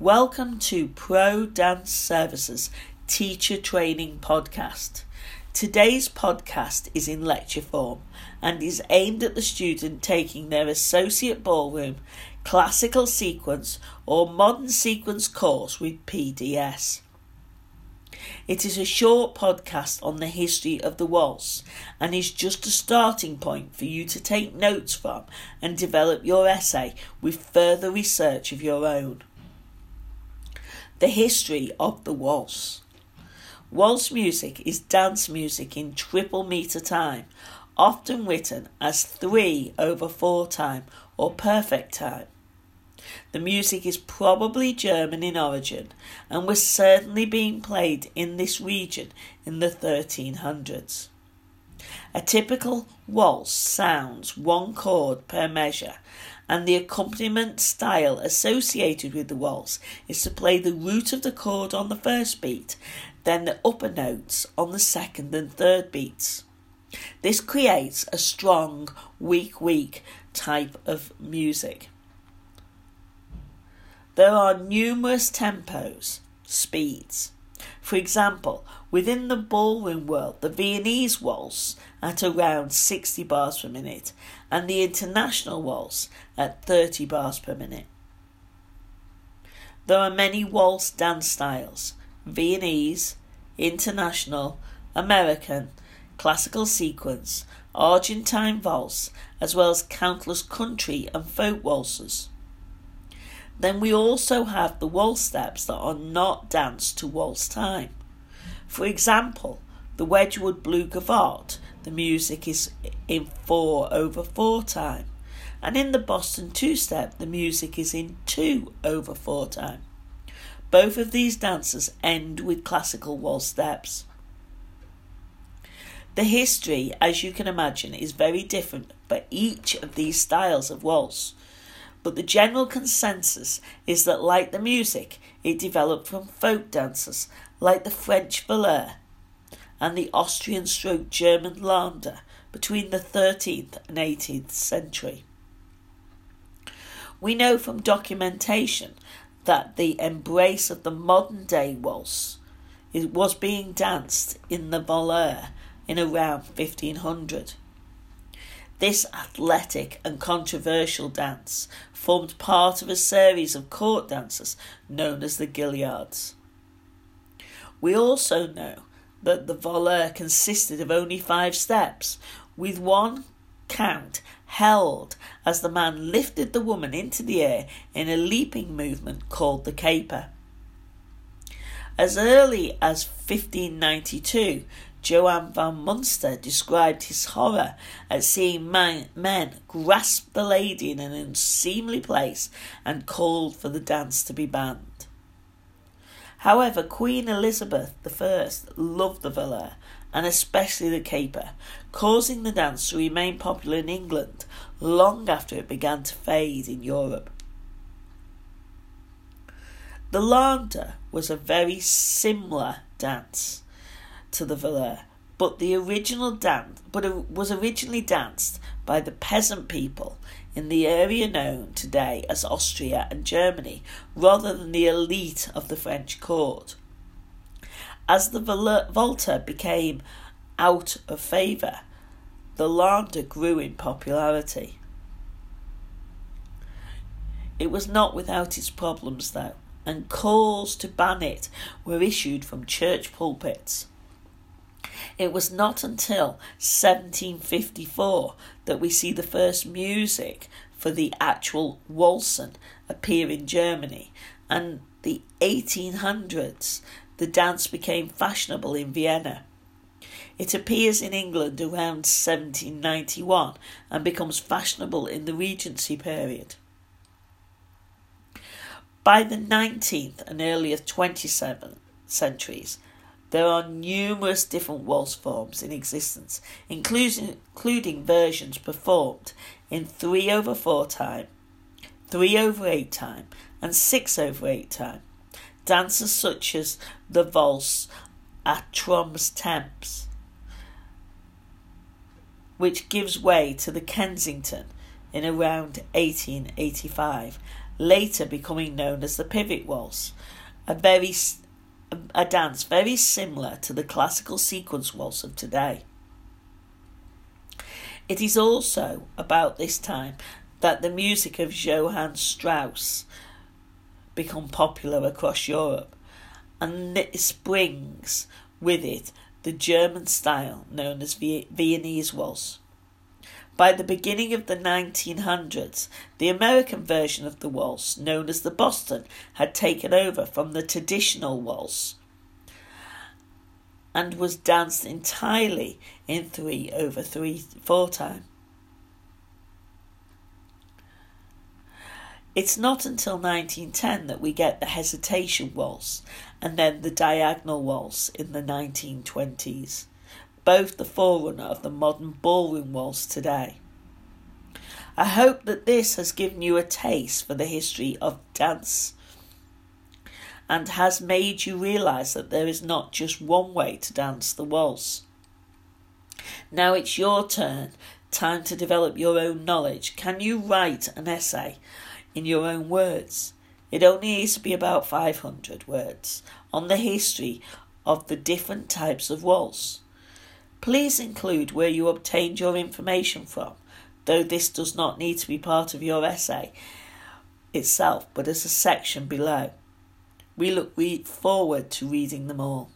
Welcome to Pro Dance Services Teacher Training Podcast. Today's podcast is in lecture form and is aimed at the student taking their associate ballroom, classical sequence, or modern sequence course with PDS. It is a short podcast on the history of the waltz and is just a starting point for you to take notes from and develop your essay with further research of your own. The history of the waltz. Waltz music is dance music in triple meter time, often written as 3 over 4 time or perfect time. The music is probably German in origin and was certainly being played in this region in the 1300s. A typical waltz sounds one chord per measure, and the accompaniment style associated with the waltz is to play the root of the chord on the first beat, then the upper notes on the second and third beats. This creates a strong, weak, weak type of music. There are numerous tempos, speeds. For example, within the ballroom world, the Viennese waltz at around 60 bars per minute and the international waltz at 30 bars per minute. There are many waltz dance styles Viennese, international, American, classical sequence, Argentine waltz, as well as countless country and folk waltzes. Then we also have the waltz steps that are not danced to waltz time. For example, the Wedgwood Blue Gavotte, the music is in 4 over 4 time. And in the Boston two step, the music is in 2 over 4 time. Both of these dances end with classical waltz steps. The history, as you can imagine, is very different for each of these styles of waltz but the general consensus is that, like the music, it developed from folk dancers like the French volta and the Austrian stroke German Ländler between the 13th and 18th century. We know from documentation that the embrace of the modern day waltz was being danced in the volta in around 1500. This athletic and controversial dance formed part of a series of court dances known as the Galliards. We also know that the volta consisted of only five steps, with one count held as the man lifted the woman into the air in a leaping movement called the caper. As early as 1592, Johann van Munster described his horror at seeing man, men grasp the lady in an unseemly place and called for the dance to be banned. However, Queen Elizabeth I loved the volta and especially the caper, causing the dance to remain popular in England long after it began to fade in Europe. The Ländler was a very similar dance to the volta, but the original dance, but it was originally danced by the peasant people in the area known today as Austria and Germany, rather than the elite of the French court. As the Volta became out of favour, the Ländler grew in popularity. It was not without its problems, though, and calls to ban it were issued from church pulpits. It was not until 1754 that we see the first music for the actual Waltzen appear in Germany, and the 1800s the dance became fashionable in Vienna. It appears in England around 1791 and becomes fashionable in the Regency period. By the 19th and earlier 27th centuries, there are numerous different waltz forms in existence, including, including versions performed in 3 over 4 time, 3 over 8 time, and 6 over 8 time. Dances such as the valse à trois temps, which gives way to the Kensington in around 1885, later becoming known as the pivot waltz, a very a dance very similar to the classical sequence waltz of today. It is also about this time that the music of Johann Strauss become popular across Europe, and this brings with it the German style known as Viennese waltz. By the beginning of the 1900s, the American version of the waltz, known as the Boston, had taken over from the traditional waltz and was danced entirely in three over three four time. It's not until 1910 that we get the hesitation waltz and then the diagonal waltz in the 1920s both the forerunner of the modern ballroom waltz today. I hope that this has given you a taste for the history of dance and has made you realise that there is not just one way to dance the waltz. Now it's your turn, time to develop your own knowledge. Can you write an essay in your own words? It only needs to be about 500 words on the history of the different types of waltz. Please include where you obtained your information from, though this does not need to be part of your essay itself, but as a section below. We look forward to reading them all.